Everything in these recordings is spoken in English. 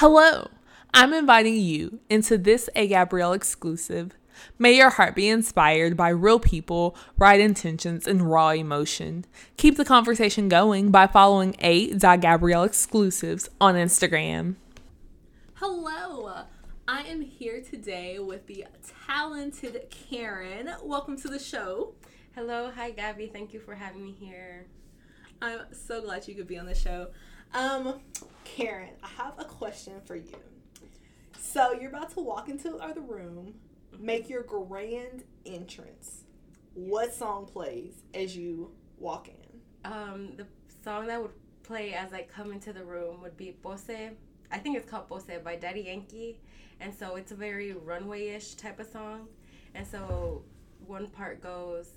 Hello, I'm inviting you into this A Gabrielle exclusive. May your heart be inspired by real people, right intentions, and raw emotion. Keep the conversation going by following A Gabrielle exclusives on Instagram. Hello, I am here today with the talented Karen. Welcome to the show. Hello, hi Gabby. Thank you for having me here. I'm so glad you could be on the show. Um, Karen, I have a question for you. So you're about to walk into the room, make your grand entrance. What song plays as you walk in? Um, the song that would play as I come into the room would be Pose. I think it's called Pose by Daddy Yankee. And so it's a very runway ish type of song. And so one part goes,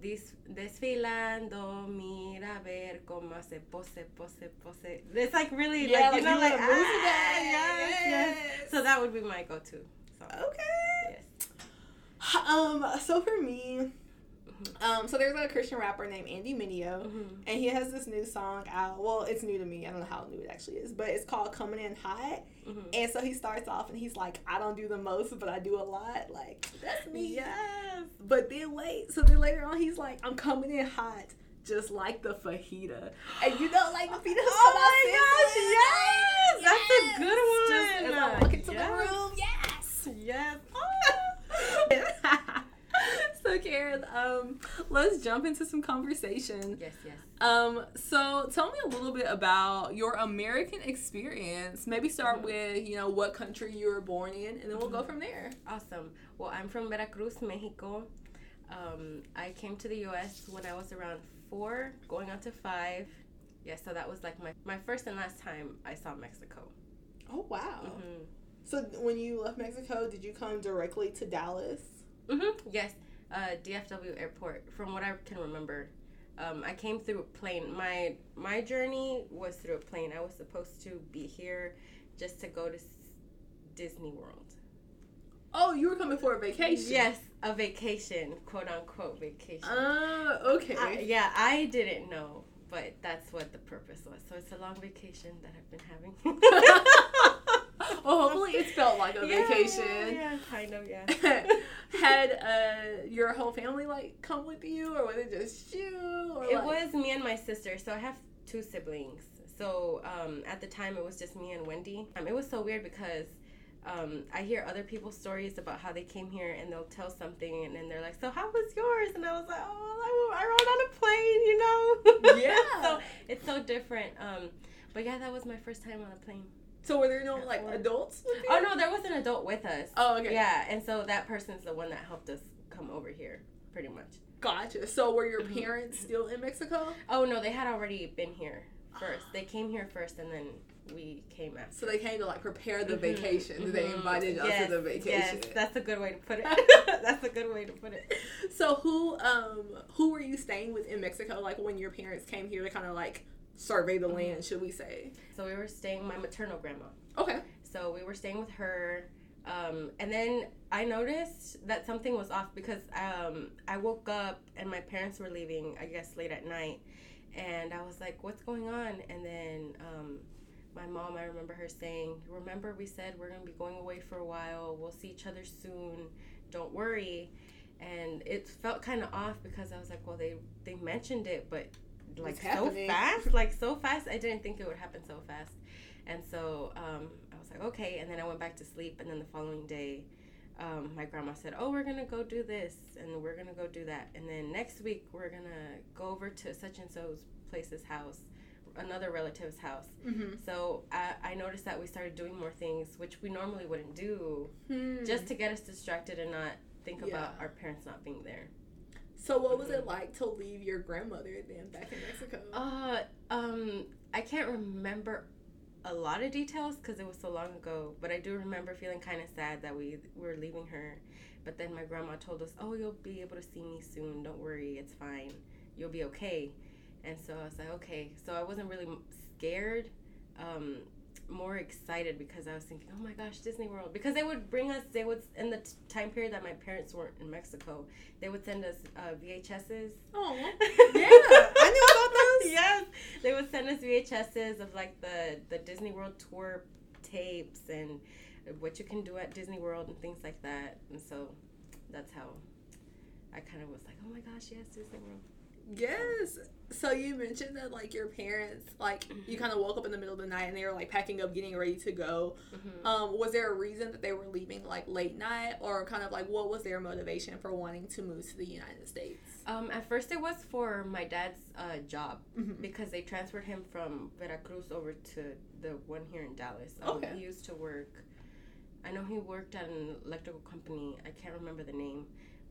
desfilando, mira ver cómo se pose, pose, pose. It's like really Yeah, like, you know, like, ah, yes, yes. Yes. So that would be my go to. So, Okay. yes. Um, so for me, um, so there's a Christian rapper named Andy Mineo, Mhm. and he has this new song out. Well, it's new to me. I don't know how new it actually is, but it's called "Coming In Hot." Mhm. And so he starts off, and he's like, "I don't do the most, but I do a lot." Like that's me. Yes. But then wait, so then later on, he's like, "I'm coming in hot." Just like the fajita, and you know, like the fajitas Oh my gosh, sizzling. yes! That's a good Just as I one. walk into Yes. the room, yes. Yes. so Karen, um, let's jump into some conversation. Yes, yes. Um, so tell me a little bit about your American experience. Maybe start Mhm. with you know what country you were born in, and then we'll go Mhm. from there. Awesome. Well, I'm from Veracruz, Mexico. Um, I came to the U.S. when I was around four, going on to five. Yeah, so that was like my, my first and last time I saw Mexico. Oh wow! hmm So when you left Mexico, did you come directly to Dallas? hmm Yes, uh, DFW Airport. From what I can remember, um, I came through a plane. My my journey was through a plane. I was supposed to be here just to go to S- Disney World. Oh, you were coming for a vacation. Yes, a vacation, quote unquote vacation. Uh, okay. I, yeah, I didn't know, but that's what the purpose was. So it's a long vacation that I've been having. well, hopefully it's felt like a Yeah, vacation. Yeah, kind of, yeah. Had uh, your whole family like come with you, or was it just you? Or it like- was me and my sister. So I have two siblings. So um, at the time, it was just me and Wendy. Um, it was so weird because um, I hear other people's stories about how they came here and they'll tell something and then they're like, "So how was yours?" And I was like, "Oh, I, I rode on a plane, you know." Yeah. so it's so different. Um, but yeah, that was my first time on a plane. So were there no like adults? With you? Oh no, there was an adult with us. Oh, okay. Yeah, and so that person's the one that helped us come over here, pretty much. Gotcha. So were your Mhm. parents still in Mexico? Oh no, they had already been here first. They came here first, and then we came after. So they came to like prepare the Mhm, vacation. They mhm. invited Yes, to the vacation. Yes, that's a good way to put it. that's a good way to put it. So who um who were you staying with in Mexico? Like when your parents came here to kind of like survey the land, should we say? So we were staying my maternal grandma. Okay. So we were staying with her. Um, and then I noticed that something was off because um, I woke up and my parents were leaving, I guess, late at night. And I was like, what's going on? And then um, my mom, I remember her saying, Remember, we said we're going to be going away for a while. We'll see each other soon. Don't worry. And it felt kind of off because I was like, Well, they, they mentioned it, but like so happening. fast, like so fast. I didn't think it would happen so fast. And so um, I was like, okay. And then I went back to sleep. And then the following day, um, my grandma said, oh, we're to go do this and we're to go do that. And then next week, we're to go over to such and so's place's house, another relative's house. Mm-hmm. So I, I noticed that we started doing more things, which we normally wouldn't do, Hmm. just to get us distracted and not think about our parents not being there. So what was it like to leave your grandmother then back in Mexico? Uh, um, I can't remember a lot of details because it was so long ago, but I do remember feeling kind of sad that we were leaving her. But then my grandma told us, "Oh, you'll be able to see me soon. Don't worry, it's fine. You'll be okay." And so I was like, "Okay." So I wasn't really scared. Um, more excited because I was thinking, oh my gosh, Disney World. Because they would bring us, they would, in the t- time period that my parents weren't in Mexico, they would send us uh, VHSs. Oh, yeah, I knew about those. yes, they would send us VHSs of like the, the Disney World tour tapes and what you can do at Disney World and things like that. And so that's how I kind of was like, oh my gosh, yes, Disney World. Yes. So you mentioned that like your parents, like you Mm-hmm. kind of woke up in the middle of the night and they were like packing up, getting ready to go. Mhm. Um, was there a reason that they were leaving like late night, or kind of like what was their motivation for wanting to move to the United States? Um, at first, it was for my dad's uh, job Mhm. because they transferred him from Veracruz over to the one here in Dallas. Um, Okay. He used to work. I know he worked at an electrical company. I can't remember the name,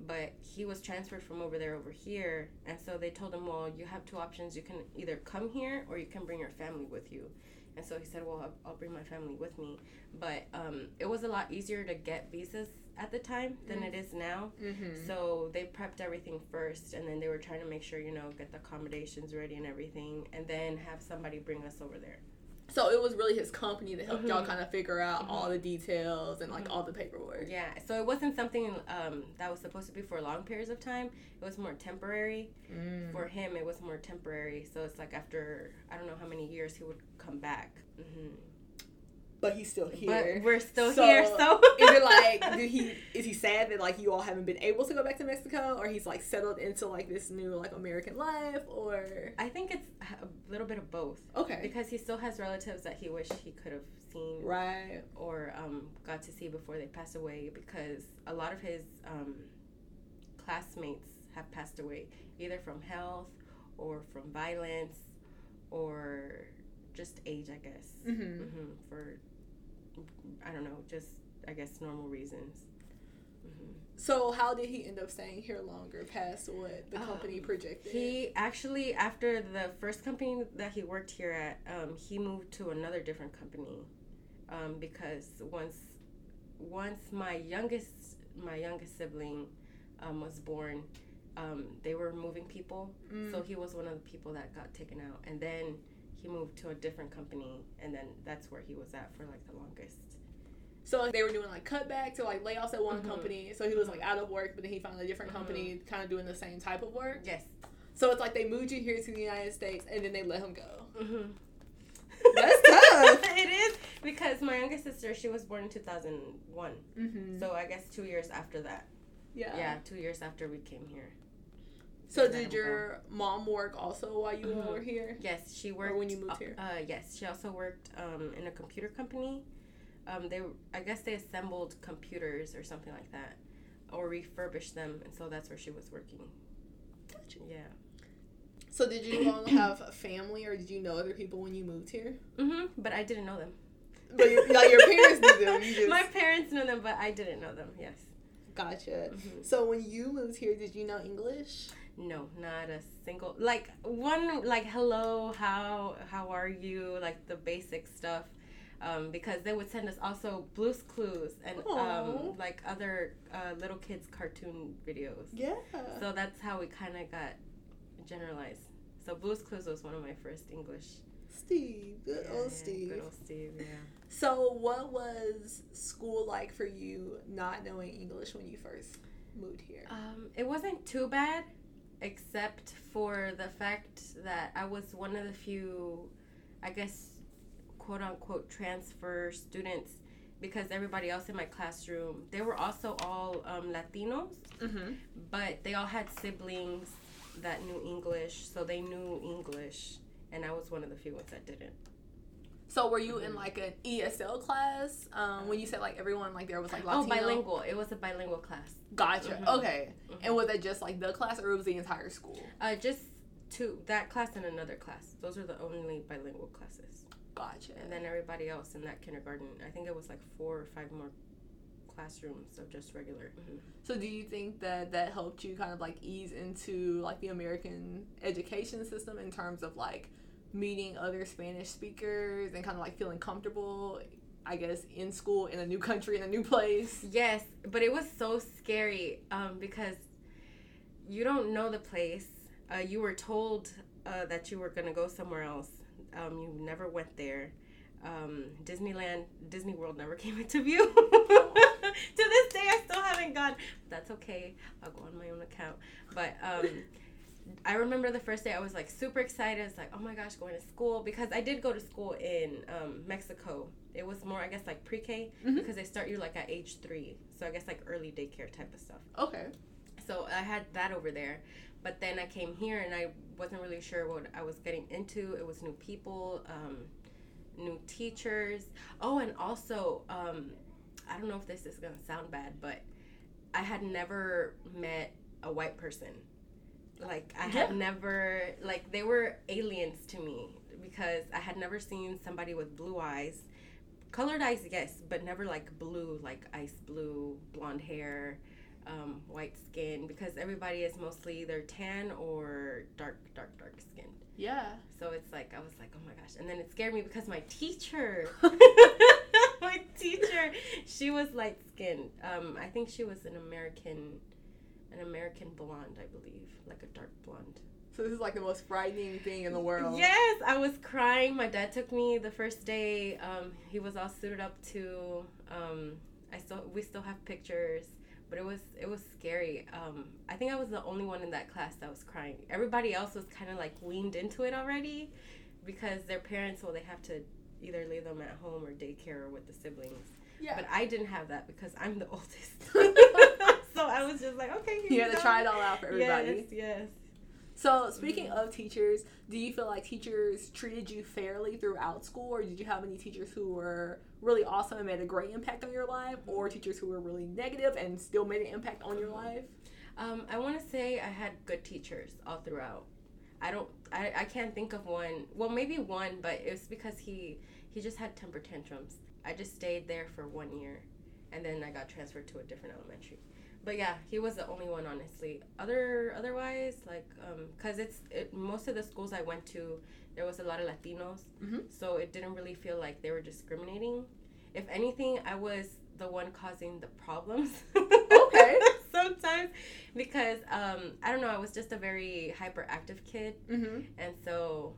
but he was transferred from over there over here, and so they told him, "Well, you have two options. You can either come here or you can bring your family with you." And so he said, "Well, I'll, I'll bring my family with me." But um, it was a lot easier to get visas at the time than it is now. Mm-hmm. So they prepped everything first, and then they were trying to make sure, you know, get the accommodations ready and everything, and then have somebody bring us over there. So it was really his company that helped y'all Mhm. kind of figure out Mhm. all the details and like Mhm. all the paperwork. Yeah, so it wasn't something um, that was supposed to be for long periods of time. It was more temporary. Mm. For him, it was more temporary. So it's like after I don't know how many years he would come back. But he's still here. But we're still So, here. So. is it like did he is he sad that like you all haven't been able to go back to Mexico? Or he's like settled into like this new like American life? Or I think it's a little bit of both. Okay. Because he still has relatives that he wish he could have seen right. or um, got to see before they passed away because a lot of his um, classmates have passed away either from health or from violence or just age, I guess. mm-hmm. hmm For, I don't know, just, I guess, normal reasons. hmm so how did he end up staying here longer past what the company Um, projected He actually, after the first company that he worked here at, um, he moved to another different company um, because once once my youngest my youngest sibling um, was born, um, they were moving people, Mm. so he was one of the people that got taken out, and then he moved to a different company, and then that's where he was at for like the longest. so they were doing like cutbacks or like layoffs at one Mhm. company so he was like out of work but then he found a different Mhm. company kind of doing the same type of work Yes. so it's like they moved you here to the United States and then they let him go Mm-hmm. That's tough. it is because my youngest sister she was born in two thousand one. mm-hmm. So I guess two years after that. yeah Yeah, two years after we came here. So Let did him your mom work also while you Mhm. were here Yes, she worked when you moved uh, here? Uh, yes, she also worked um, in a computer company. Um, they, I guess, they assembled computers or something like that, or refurbished them, and so that's where she was working. Gotcha. Yeah. So did you all have a family, or did you know other people when you moved here? Mhm. But I didn't know them. But you, like your parents knew them. You just My parents knew them, but I didn't know them. Yes. gotcha. Mhm. So when you moved here, did you know English? No, not a single. Like one, like hello, how how are you? Like the basic stuff. Um, because they would send us also Blue's Clues and um, like other uh, little kids cartoon videos. Yeah. So that's how we kind of got generalized. So Blue's Clues was one of my first English. Steve, good Yeah, old Steve. Good old Steve. Yeah. So what was school like for you, not knowing English when you first moved here? Um, it wasn't too bad, except for the fact that I was one of the few, I guess, quote unquote, transfer students because everybody else in my classroom, they were also all um, Latinos, Mm-hmm. but they all had siblings that knew English, so they knew English, and I was one of the few ones that didn't. So were you in Mhm. like an ESL class? Um, when you said like everyone like there was like Latino. Oh, bilingual. It was a bilingual class. Gotcha. Mhm. Okay. Mhm. And was it just like the class or was the entire school? Uh, just two, that class and another class. Those are the only bilingual classes. Gotcha. And then everybody else in that kindergarten, I think it was like four or five more classrooms of just regular. Mhm. So do you think that that helped you kind of like ease into like the American education system in terms of like meeting other Spanish speakers and kind of like feeling comfortable, I guess, in school in a new country in a new place? Yes, but it was so scary um, because you don't know the place. Uh, you were told uh, that you were going to go somewhere else. Um, you never went there. Um, Disneyland, Disney World never came into view. to this day, I still haven't gone. That's okay. I'll go on my own account. But um, I remember the first day I was like super excited. It's like, oh my gosh, going to school because I did go to school in um, Mexico it was more I guess like pre-K Mhm. because they start you like at age three. So I guess like early daycare type of stuff. Okay. So I had that over there. But then I came here and I wasn't really sure what I was getting into. It was new people, um, new teachers. Oh, and also, um, I don't know if this is going to sound bad, but I had never met a white person. Like, I had Yeah. never, like, they were aliens to me because I had never seen somebody with blue eyes. Colored eyes, yes, but never like blue, like ice blue, blonde hair um, white skin because everybody is mostly either tan or dark, dark, dark skinned. Yeah. So it's like I was like, oh my gosh, and then it scared me because my teacher, my teacher, she was light skinned. Um, I think she was an American, an American blonde, I believe, like a dark blonde. So this is like the most frightening thing in the world. Yes, I was crying. My dad took me the first day. Um, he was all suited up to. Um, I still we still have pictures, but it was it was scary. Um, I think I was the only one in that class that was crying. Everybody else was kind of like weaned into it already, because their parents well they have to either leave them at home or daycare or with the siblings. Yeah. But I didn't have that because I'm the oldest. so I was just like, okay, here you you had to try it all out for everybody. Yes, yes. So speaking of teachers, do you feel like teachers treated you fairly throughout school, or did you have any teachers who were really awesome and made a great impact on your life, or teachers who were really negative and still made an impact on your life? Um, I want to say I had good teachers all throughout. I don't. I, I can't think of one. Well, maybe one, but it was because he he just had temper tantrums. I just stayed there for one year, and then I got transferred to a different elementary. But yeah, he was the only one, honestly. Other otherwise, like, um, cause it's it, most of the schools I went to, there was a lot of Latinos, Mhm. so it didn't really feel like they were discriminating. If anything, I was the one causing the problems. Okay. Sometimes because um, I don't know, I was just a very hyperactive kid, Mm-hmm. and so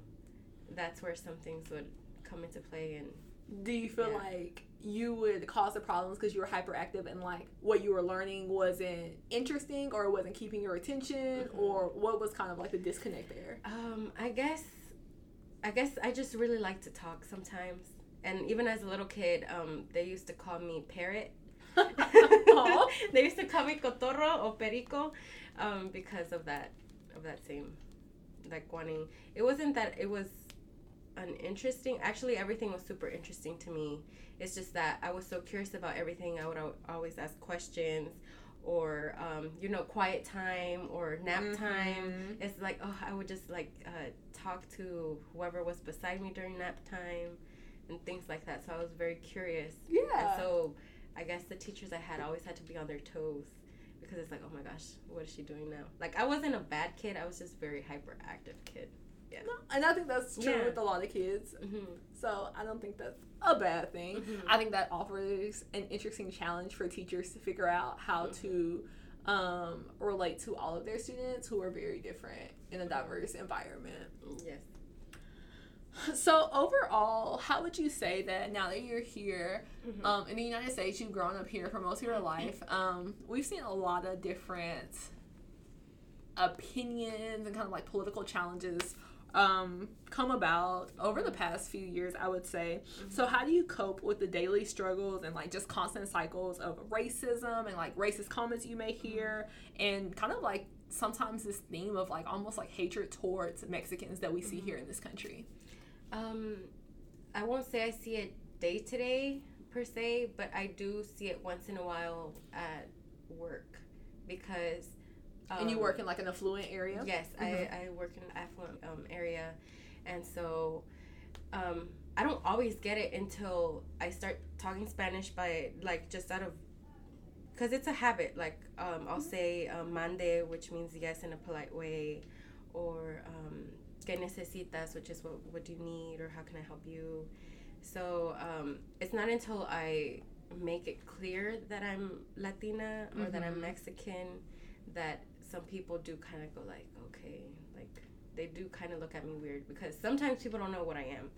that's where some things would come into play. And Do you feel Yeah. like you would cause the problems because you were hyperactive and like what you were learning wasn't interesting or it wasn't keeping your attention, Mhm. or what was kind of like the disconnect there? um, I guess, I guess I just really like to talk sometimes. And even as a little kid, um, they used to call me parrot. They used to call me cotorro or perico, um, because of that, of that same, like wanting. It wasn't that it was uninteresting. Actually, everything was super interesting to me. It's just that I was so curious about everything. I would always ask questions, or um, you know, quiet time or nap time. Mhm. It's like oh, I would just like uh, talk to whoever was beside me during nap time, and things like that. So I was very curious. Yeah. And so I guess the teachers I had always had to be on their toes because it's like, oh my gosh, what is she doing now? Like I wasn't a bad kid. I was just a very hyperactive kid. No, and I think that's true Yeah. with a lot of kids. hmm So I don't think that's a bad thing. Mhm. I think that offers an interesting challenge for teachers to figure out how Mm-hmm. to um, relate to all of their students who are very different in a diverse environment. Yes. So overall, how would you say that now that you're here Mhm. um, in the United States, you've grown up here for most of your life. Um, we've seen a lot of different opinions and kind of like political challenges um, come about over the past few years, I would say. So, how do you cope with the daily struggles and like just constant cycles of racism and like racist comments you may hear, and kind of like sometimes this theme of like almost like hatred towards Mexicans that we see here in this country? Um, I won't say I see it day to day per se, but I do see it once in a while at work because. Um, and you work in like an affluent area? Yes, Mhm. I, I work in an affluent um, area, and so um, I don't always get it until I start talking Spanish by like just out of because it's a habit. Like um, I'll say um, mande, which means yes in a polite way, or um, que necesitas, which is what what do you need or how can I help you. So um, it's not until I make it clear that I'm Latina or that I'm Mhm. Mexican that some people do kind of go like, okay, like they do kind of look at me weird because sometimes people don't know what I am,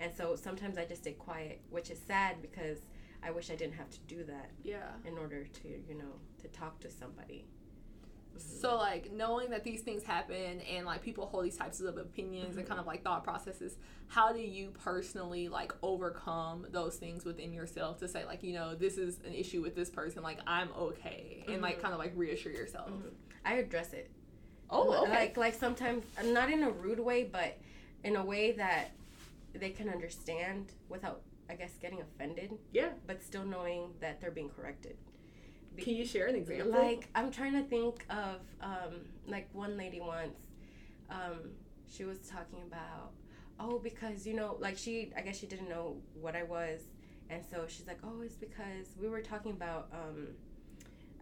and so sometimes I just stay quiet, which is sad because I wish I didn't have to do that Yeah. in order to you know to talk to somebody. So like knowing that these things happen and like people hold these types of opinions and mm-hmm. kind of like thought processes, how do you personally like overcome those things within yourself to say like, you know, this is an issue with this person, like I'm okay and like mm-hmm. kind of like reassure yourself. Mm-hmm. I address it. Oh, okay. Like like sometimes not in a rude way, but in a way that they can understand without I guess getting offended, yeah. but still knowing that they're being corrected. Can you share an example? Like I'm trying to think of um, like one lady once, um, she was talking about oh because you know like she I guess she didn't know what I was, and so she's like oh it's because we were talking about um,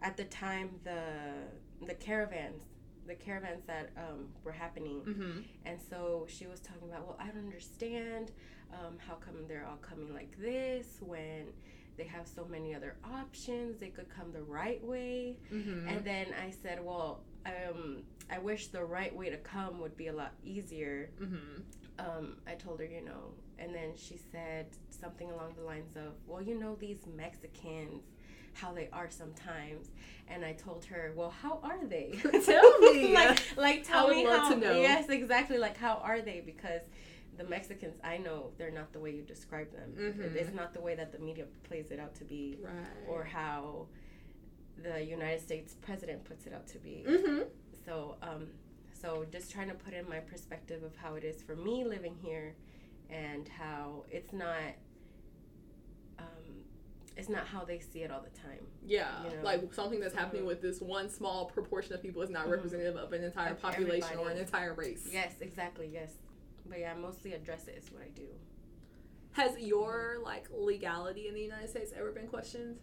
at the time the the caravans the caravans that um, were happening mm-hmm. and so she was talking about, well, I don't understand um, how come they're all coming like this when they have so many other options. They could come the right way. Mm-hmm. And then I said, well, um, I wish the right way to come would be a lot easier. mm-hmm. Um, I told her, you know, and then she said something along the lines of, well, you know, these Mexicans, how they are sometimes. And I told her, well, how are they? Tell me. like, like, tell I me how. to know. Yes, exactly. Like, how are they? Because the Mexicans, I know they're not the way you describe them. Mhm. It's not the way that the media plays it out to be, Right. or how the United States president puts it out to be. mm-hmm. So, um, so just trying to put in my perspective of how it is for me living here, and how it's not, um, it's not how they see it all the time. Yeah, you know. like something that's happening Mhm. with this one small proportion of people is not Mhm. representative of an entire Of population or an entire race. Yes, exactly. Yes, but yeah, mostly address it is what I do. Has your like legality in the United States ever been questioned?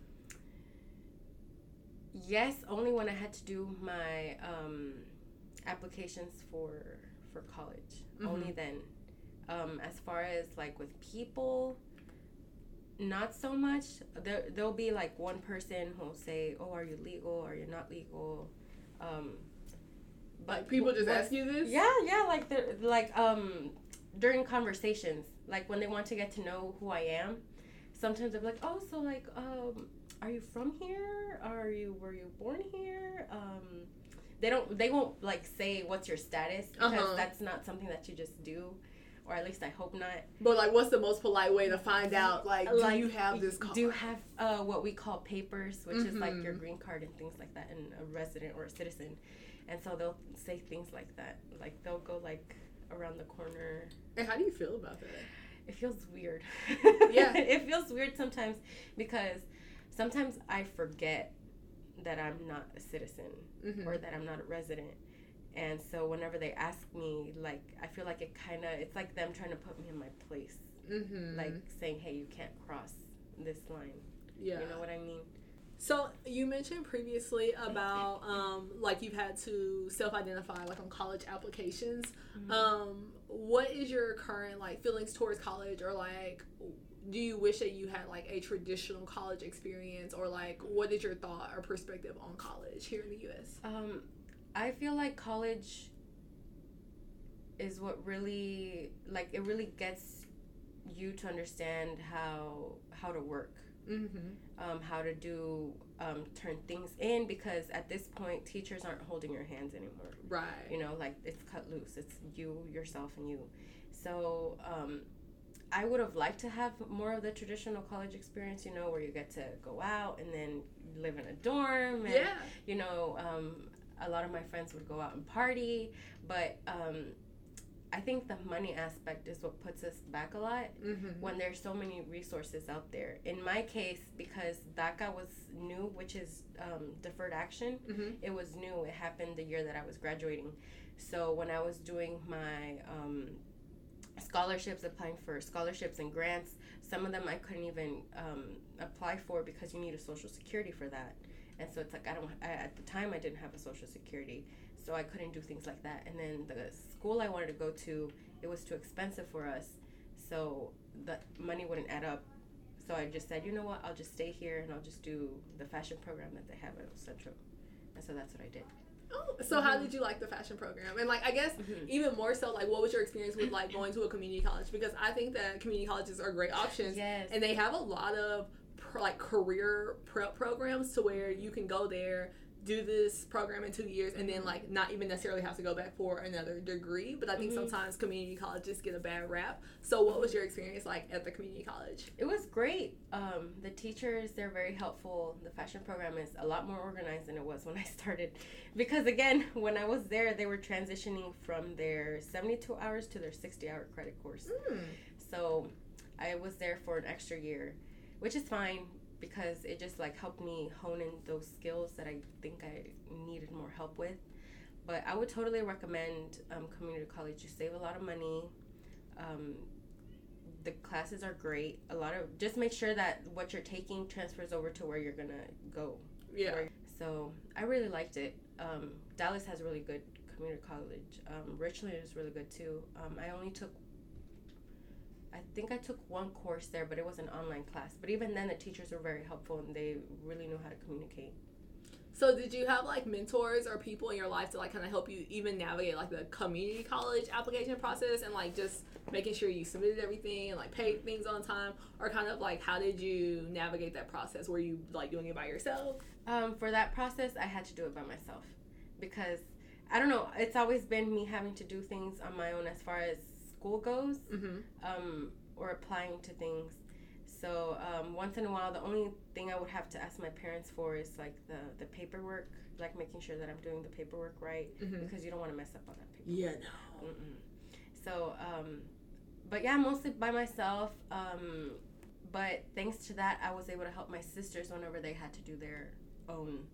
Yes, only when I had to do my um, applications for for college. Mhm. Only then. Um, as far as like with people, not so much. There there'll be like one person who'll say, "Oh, are you legal? Are you not legal?" Um, Like people just ask you this? Yeah, yeah, like they're like um during conversations, like when they want to get to know who I am, sometimes they're like, "Oh, so like um are you from here? Are you were you born here?" Um they don't they won't like say what's your status because Uh-huh. that's not something that you just do. Or at least I hope not. But like, what's the most polite way to find out? Like, do you have this card? Do you have uh, what we call papers, which is like your Mhm. green card and things like that, and a resident or a citizen. And so they'll say things like that. Like they'll go like around the corner. and how do you feel about that? It feels weird. Yeah. it feels weird sometimes because sometimes I forget that I'm not a citizen Mm-hmm. or that I'm not a resident. And so whenever they ask me, like I feel like it kind of it's like them trying to put me in my place, mm-hmm. like saying, "Hey, you can't cross this line." yeah. You know what I mean? So you mentioned previously about um, like you've had to self-identify like on college applications. Mm-hmm. Um, what is your current like feelings towards college, or like do you wish that you had like a traditional college experience, or like what is your thought or perspective on college here in the U.S.? Um, I feel like college is what really like it really gets you to understand how how to work, Mm-hmm. Um, how to do um, turn things in because at this point teachers aren't holding your hands anymore. Right. You know, like it's cut loose. It's you, yourself, and you. So um, I would have liked to have more of the traditional college experience. You know, where you get to go out and then live in a dorm. And, yeah. you know, um, a lot of my friends would go out and party, but um, I think the money aspect is what puts us back a lot Mm-hmm. when there's so many resources out there. In my case, because DACA was new, which is um, deferred action, Mm-hmm. it was new. It happened the year that I was graduating. So when I was doing my um, scholarships, applying for scholarships and grants, some of them I couldn't even um, apply for because you need a social security for that. And so it's like I don't. I, at the time, I didn't have a social security, so I couldn't do things like that. And then the school I wanted to go to, it was too expensive for us, so the money wouldn't add up. So I just said, you know what? I'll just stay here and I'll just do the fashion program that they have at Central. And so that's what I did. Oh, so how did you like the fashion program? And like, I guess Mhm. even more so, like, what was your experience with like going to a community college? Because I think that community colleges are great options, Yes. and they have a lot of like career prep programs to where you can go there, do this program in two years and then like not even necessarily have to go back for another degree. But I think Mhm. sometimes community colleges get a bad rap. So what was your experience like at the community college? It was great. Um, the teachers, they're very helpful. The fashion program is a lot more organized than it was when I started. Because again, when I was there, they were transitioning from their 72 hours to their 60 hour credit course. Mm. So I was there for an extra year, which is fine because it just like helped me hone in those skills that I think I needed more help with. But I would totally recommend um, community college. You save a lot of money. Um, the classes are great. A lot of just make sure that what you're taking transfers over to where you're gonna go. Yeah. So I really liked it. Um, Dallas has really good community college. Um, Richland is really good too. Um, I only took, I think I took one course there, but it was an online class. But even then, the teachers were very helpful and they really knew how to communicate. So did you have like mentors or people in your life to like kind of help you even navigate like the community college application process and like just making sure you submitted everything and like paid things on time or kind of like how did you navigate that process? Were you like doing it by yourself? Um, for that process, I had to do it by myself because I don't know. It's always been me having to do things on my own as far as school goes. Mm-hmm. um, or applying to things. So um, once in a while, the only thing I would have to ask my parents for is like the the paperwork, like making sure that I'm doing the paperwork right Mm-hmm. because you don't want to mess up on that paper. Yeah, no. Mm-mm. So, um, but yeah, mostly by myself. Um, but thanks to that, I was able to help my sisters whenever they had to do their own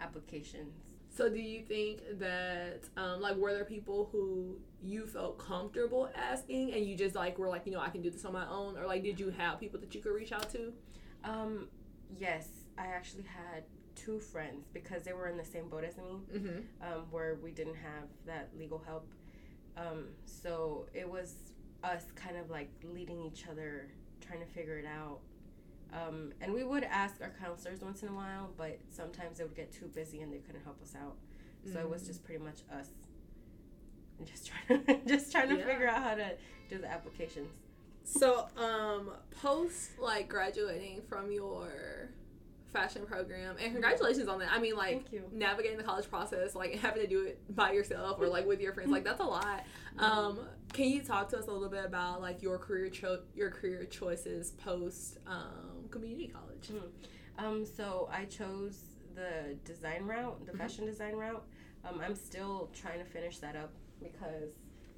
applications. So do you think that um, like were there people who you felt comfortable asking and you just like were like you know I can do this on my own or like did you have people that you could reach out to? Um, yes, I actually had two friends because they were in the same boat as me. Mm-hmm. um, where we didn't have that legal help. Um, so it was us kind of like leading each other, trying to figure it out. Um, and we would ask our counselors once in a while, but sometimes they would get too busy and they couldn't help us out. So it was Mm. just pretty much us, just trying to just trying to Yeah. figure out how to do the applications. So, um, post like graduating from your fashion program, and congratulations on that. I mean, like navigating the college process, like having to do it by yourself or like with your friends, like that's a lot. Um, can you talk to us a little bit about like your career cho- your career choices post um, community college? Um, so I chose the design route, the Mhm. fashion design route. Um, I'm still trying to finish that up because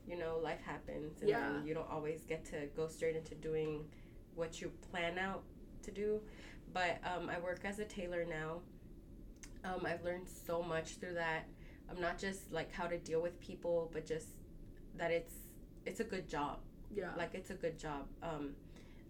you know life happens, and Yeah. you don't always get to go straight into doing what you plan out to do. But um, I work as a tailor now. Um, I've learned so much through that. I'm not just like how to deal with people, but just that it's it's a good job. Yeah, Like it's a good job. Um,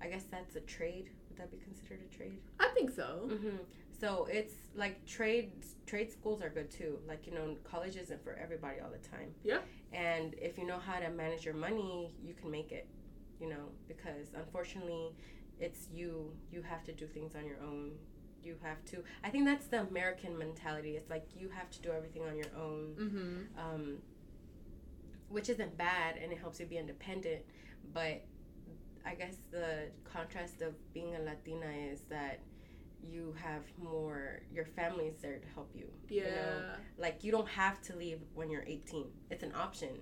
I guess that's a trade. Would that be considered a trade? I think so. hmm So it's like trade trade schools are good too. Like you know, college isn't for everybody all the time. Yeah. And if you know how to manage your money, you can make it. You know, because unfortunately, it's you. You have to do things on your own. You have to. I think that's the American mentality. It's like you have to do everything on your own Mm-hmm. um, which isn't bad and it helps you be independent. But I guess the contrast of being a Latina is that you have more, your family's there to help you. Yeah. You know? Like, you don't have to leave when you're 18, it's an option.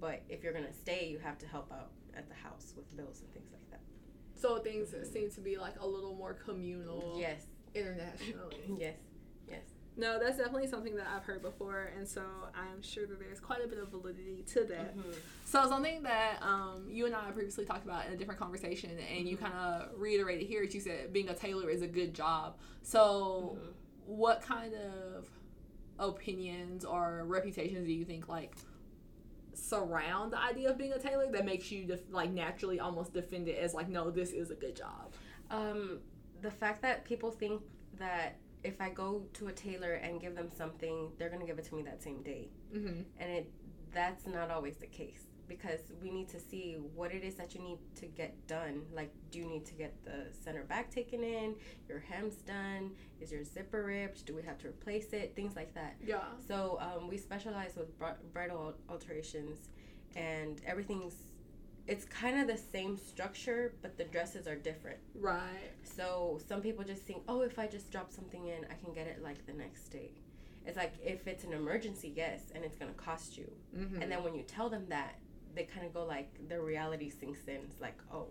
But if you're gonna stay, you have to help out at the house with bills and things like that. So things mm-hmm. seem to be like a little more communal Yes, internationally. yes. No, that's definitely something that I've heard before, and so I'm sure that there's quite a bit of validity to that. Mhm. So something that um, you and I previously talked about in a different conversation, and you Mhm. kind of reiterated here, is you said being a tailor is a good job. So, Mhm. what kind of opinions or reputations do you think like surround the idea of being a tailor that makes you def- like naturally almost defend it as like, no, this is a good job? Um, the fact that people think that if I go to a tailor and give them something, they're gonna give it to me that same day, Mm-hmm. and it that's not always the case because we need to see what it is that you need to get done. Like, do you need to get the center back taken in? Your hem's done? Is your zipper ripped? Do we have to replace it? Things like that. Yeah. So um, we specialize with bridal alterations, and everything's. It's kind of the same structure, but the dresses are different. Right. So some people just think, oh, if I just drop something in, I can get it like the next day. it's like if it's an emergency, yes, and it's gonna cost you. Mm-hmm. And then when you tell them that, they kind of go like the reality sinks in. It's like, oh,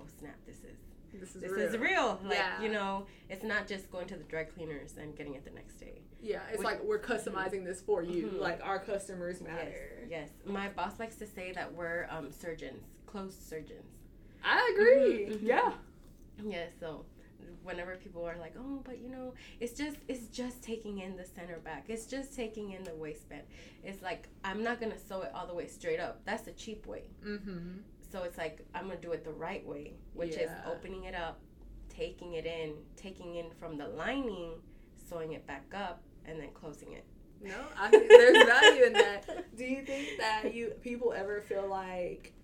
oh snap, this is this is this real. is real. Like Yeah. you know, it's not just going to the dry cleaners and getting it the next day. Yeah, it's like we're customizing this for you. Mhm. Like our customers Yes, matter. yes. My boss likes to say that we're um, surgeons, closed surgeons. I agree. Mhm, mhm. Yeah. Yeah, so whenever people are like, "Oh, but you know, it's just it's just taking in the center back. It's just taking in the waistband." It's like I'm not gonna sew it all the way straight up. That's the cheap way. Mm-hmm. So it's like I'm gonna do it the right way, which is opening it up, taking it in, taking in from the lining, sewing it back up, and then closing it. No, I think there's value in that. Do you think that you people ever feel like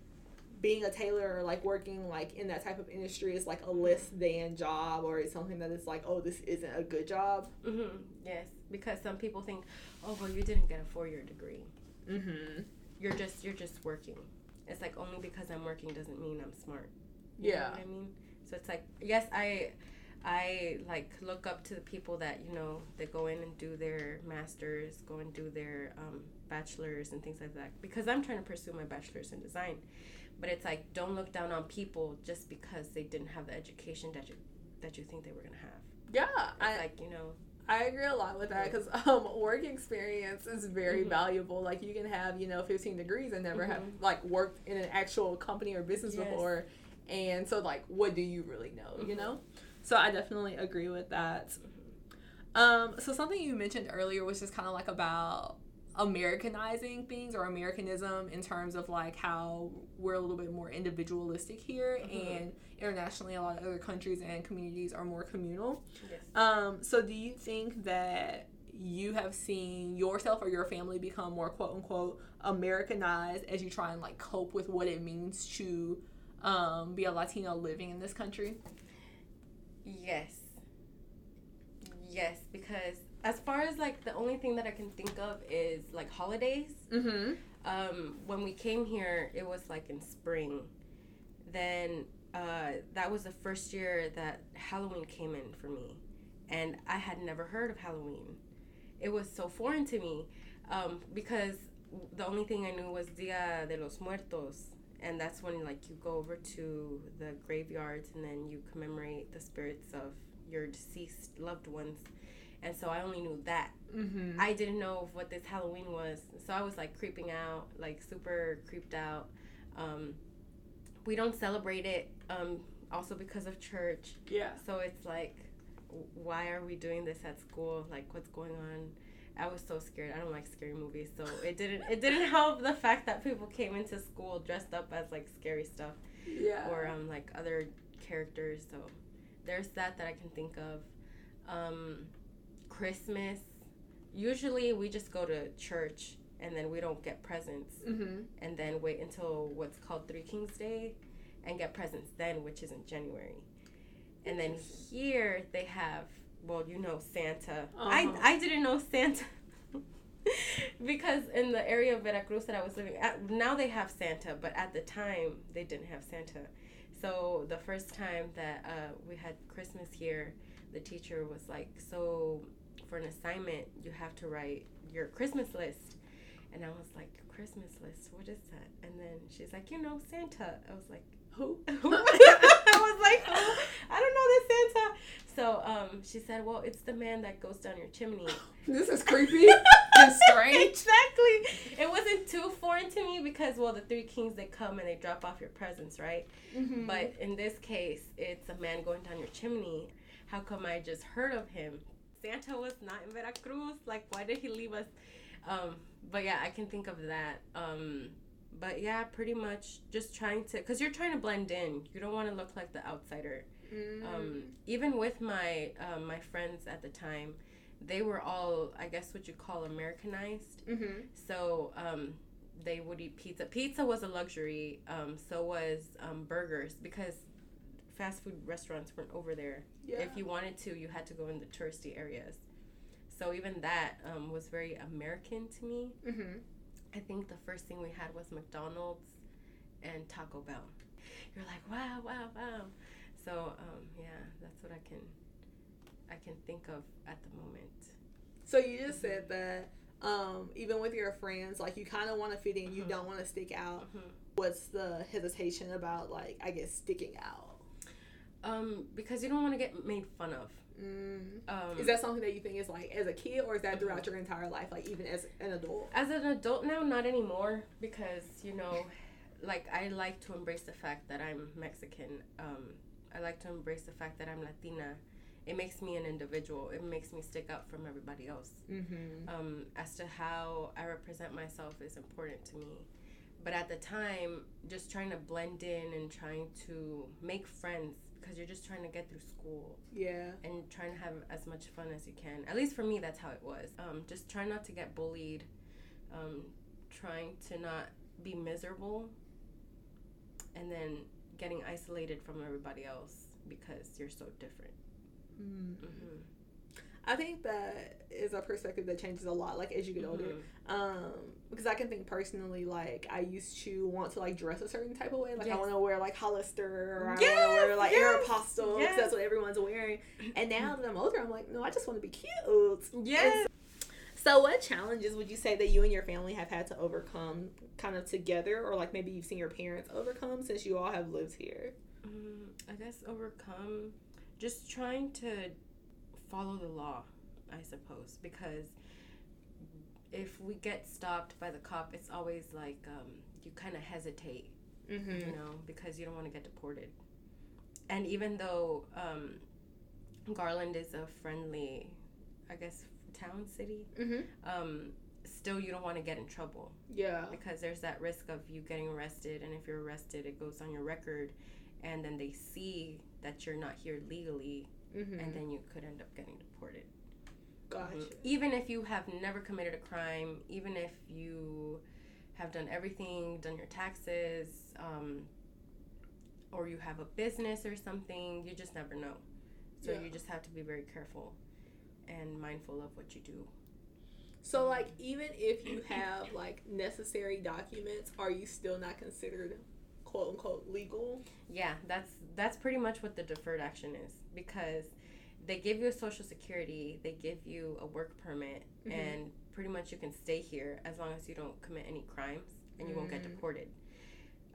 being a tailor or like working like in that type of industry is like a less than job or it's something that is like oh this isn't a good job? hmm Yes, because some people think, "Oh, well, you didn't get a four-year degree. Mm-hmm. You're just you're just working." It's like only because I'm working doesn't mean I'm smart. You know Yeah. what I mean? So it's like, yes, I I like look up to the people that, you know, that go in and do their masters, go and do their um, bachelors and things like that. Because I'm trying to pursue my bachelor's in design. But it's like don't look down on people just because they didn't have the education that you that you think they were gonna have. Yeah, It's I like, you know, I agree a lot with that because um, work experience is very Mhm. valuable. Like you can have you know 15 degrees and never have Mhm. like worked in an actual company or business Yes. before, and so like what do you really know? You Mhm. know. So I definitely agree with that. Um, so something you mentioned earlier was just kind of like about Americanizing things or Americanism in terms of like how we're a little bit more individualistic here, Mhm. and internationally, a lot of other countries and communities are more communal. yes. Um, so do you think that you have seen yourself or your family become more quote unquote Americanized as you try and like cope with what it means to um, be a Latino living in this country? Yes. Yes, because as like the only thing that I can think of is like holidays. Mm-hmm. Um, when we came here, it was like in spring. Then uh, that was the first year that Halloween came in for me, and I had never heard of Halloween. It was so foreign to me um, because the only thing I knew was Dia de los Muertos, and that's when like you go over to the graveyards and then you commemorate the spirits of your deceased loved ones. And so I only knew that. Mm-hmm. I didn't know what this Halloween was, so I was like creeping out, like super creeped out. Um, we don't celebrate it, um, also because of church. yeah. So it's like, why are we doing this at school? Like, what's going on? I was so scared. I don't like scary movies, so it didn't. It didn't help the fact that people came into school dressed up as like scary stuff Yeah. or um, like other characters. So there's that that I can think of. Um, Christmas. Usually we just go to church and then we don't get presents mm-hmm. and then wait until what's called Three Kings Day and get presents then, which is in January. And then here they have, well, you know, Santa. Uh-huh. I, I didn't know Santa because in the area of Veracruz that I was living at, now they have Santa, but at the time they didn't have Santa. So the first time that uh, we had Christmas here, the teacher was like, so for an assignment, you have to write your Christmas list. And I was like, Christmas list, what is that? And then she's like, you know, Santa. I was like, Who? who? I was like, who? I don't know this Santa. So um, she said, well, it's the man that goes down your chimney. This is creepy and strange. exactly. It wasn't too foreign to me because, well, the three kings, they come and they drop off your presents, right? Mm-hmm. But in this case, it's a man going down your chimney. How come I just heard of him? Santa was not in Veracruz. Like, why did he leave us? Um, but yeah, I can think of that. Um, but yeah, pretty much just trying to, because you're trying to blend in. You don't want to look like the outsider. Mm. Um, even with my um, my friends at the time, they were all, I guess, what you call Americanized. mm-hmm. So um, they would eat pizza. Pizza was a luxury. Um, so was um, burgers because fast food restaurants weren't over there. Yeah. If you wanted to, you had to go in the touristy areas. So even that um, was very American to me. mm-hmm. I think the first thing we had was McDonald's and Taco Bell. You're like, wow, wow, wow. So um, yeah, that's what I can I can think of at the moment. So you just said that um, even with your friends, like you kind of want to fit in, you don't want to stick out. What's the hesitation about, like I guess sticking out? Um, because you don't want to get made fun of. Mm. Um, Is that something that you think is like as a kid, or is that throughout your entire life, like even as an adult? as an adult now? Not anymore because you know, like I like to embrace the fact that I'm Mexican. Um, I like to embrace the fact that I'm Latina. It makes me an individual. It makes me stick out from everybody else. Mm-hmm. um, as to how I represent myself is important to me. But at the time, just trying to blend in and trying to make friends because you're just trying to get through school Yeah. and trying to have as much fun as you can. At least for me, that's how it was. Um, just trying not to get bullied, um, trying to not be miserable, and then getting isolated from everybody else because you're so different. Mm. hmm I think that is a perspective that changes a lot, like as you get older. Mm-hmm. Um, because I can think personally, like I used to want to like dress a certain type of way, like I want to wear like Hollister or I want to wear like yes, Aeropostale because yes. that's what everyone's wearing. And now that I'm older, I'm like, no, I just want to be cute. Yes. So, what challenges would you say that you and your family have had to overcome, kind of together, or like maybe you've seen your parents overcome since you all have lived here? Mm, I guess overcome just trying to follow the law, I suppose, because if we get stopped by the cop, it's always like um, you kind of hesitate, Mm-hmm. you know, because you don't want to get deported. And even though um, Garland is a friendly, I guess, town, city, Mm-hmm. um, still you don't want to get in trouble Yeah. because there's that risk of you getting arrested and if you're arrested it goes on your record and then they see that you're not here legally Mm-hmm. and then you could end up getting deported Gotcha. Even if you have never committed a crime even if you have done everything done your taxes um, or you have a business or something you just never know so Yeah. you just have to be very careful and mindful of what you do So, like, even if you have like necessary documents, are you still not considered quote unquote legal? Yeah, that's that's pretty much what the deferred action is because they give you a social security, they give you a work permit, Mhm. and pretty much you can stay here as long as you don't commit any crimes and you won't get Mm. deported.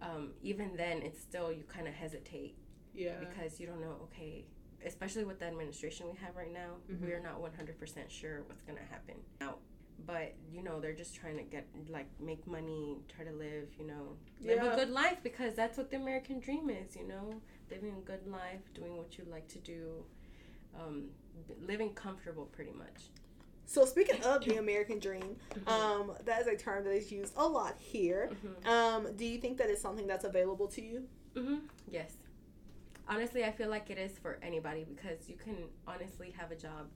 Um, even then, it's still you kind of hesitate Yeah. because you don't know. Okay, especially with the administration we have right now, Mhm. we are not one hundred percent sure what's gonna happen now. But you know they're just trying to get like make money, try to live, you know, live Yeah. a good life because that's what the American dream is, you know, living a good life, doing what you like to do, um, living comfortable, pretty much. So speaking of the American dream, um, that is a term that is used a lot here. Mhm. Um, do you think that is something that's available to you? Mm-hmm. Yes. Honestly, I feel like it is for anybody because you can honestly have a job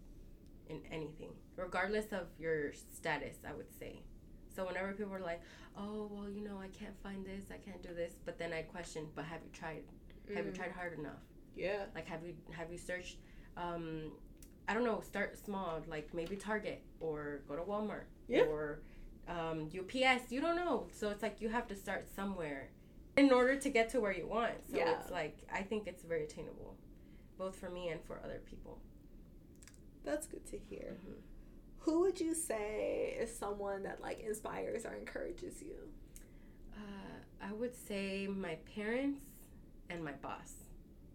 in anything, regardless of your status, I would say. So whenever people are like, "Oh, well, you know, I can't find this, I can't do this," but then I question, "But have you tried? Have you Mm. tried hard enough? Yeah. Like, have you have you searched? Um, I don't know. Start small, like maybe Target or go to Walmart Yeah. or um, UPS. You don't know, so it's like you have to start somewhere in order to get to where you want. So Yeah. it's like I think it's very attainable, both for me and for other people. That's good to hear. Mhm. Who would you say is someone that like inspires or encourages you? Uh, I would say my parents and my boss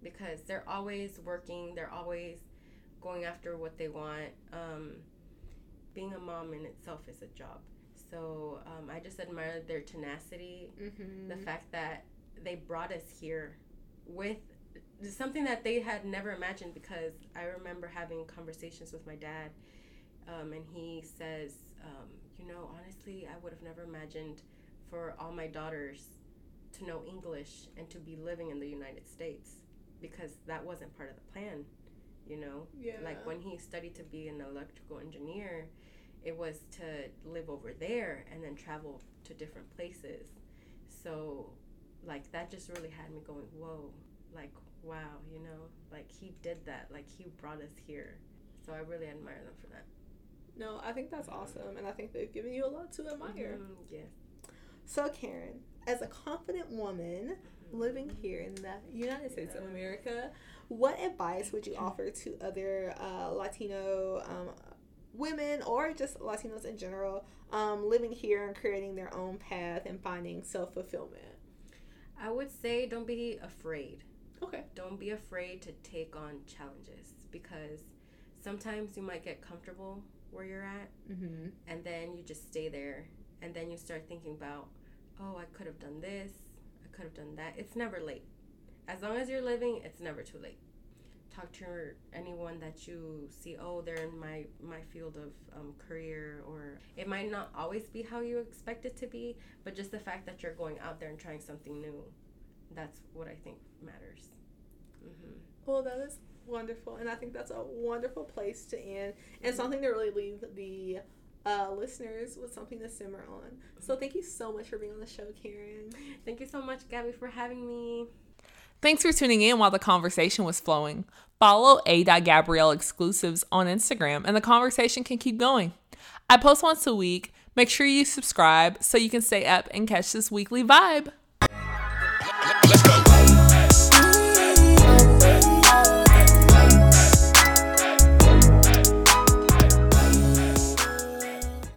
because they're always working. They're always going after what they want. Um, being a mom in itself is a job. So um, I just admire their tenacity, Mm-hmm. the fact that they brought us here with something that they had never imagined because I remember having conversations with my dad um, and he says, um, you know, honestly, I would have never imagined for all my daughters to know English and to be living in the United States because that wasn't part of the plan, you know? yeah. Like when he studied to be an electrical engineer, it was to live over there and then travel to different places. So, like, that just really had me going, whoa, like, wow, you know? Like, he did that. Like, he brought us here. So, I really admire them for that. no, I think that's awesome, and I think they've given you a lot to admire. Mhm, yes. So, Karen, as a confident woman living here in the United States of America, what advice would you offer to other uh, Latino um, women or just Latinos in general um, living here and creating their own path and finding self fulfillment? I would say don't be afraid. Okay. Don't be afraid to take on challenges because sometimes you might get comfortable where you're at Mm-hmm. and then you just stay there and then you start thinking about, oh, I could have done this, I could have done that. It's never late. As long as you're living, it's never too late. Talk to anyone that you see. Oh, they're in my my field of um, career, or it might not always be how you expect it to be, but just the fact that you're going out there and trying something new, that's what I think matters. Well, that is wonderful, and I think that's a wonderful place to end, and something to really leave the uh, listeners with something to simmer on. So, thank you so much for being on the show, Karen. Thank you so much, Gabby, for having me. Thanks for tuning in while the conversation was flowing. Follow a.gabrielle exclusives on Instagram and the conversation can keep going. I post once a week. Make sure you subscribe so you can stay up and catch this weekly vibe. Let's go.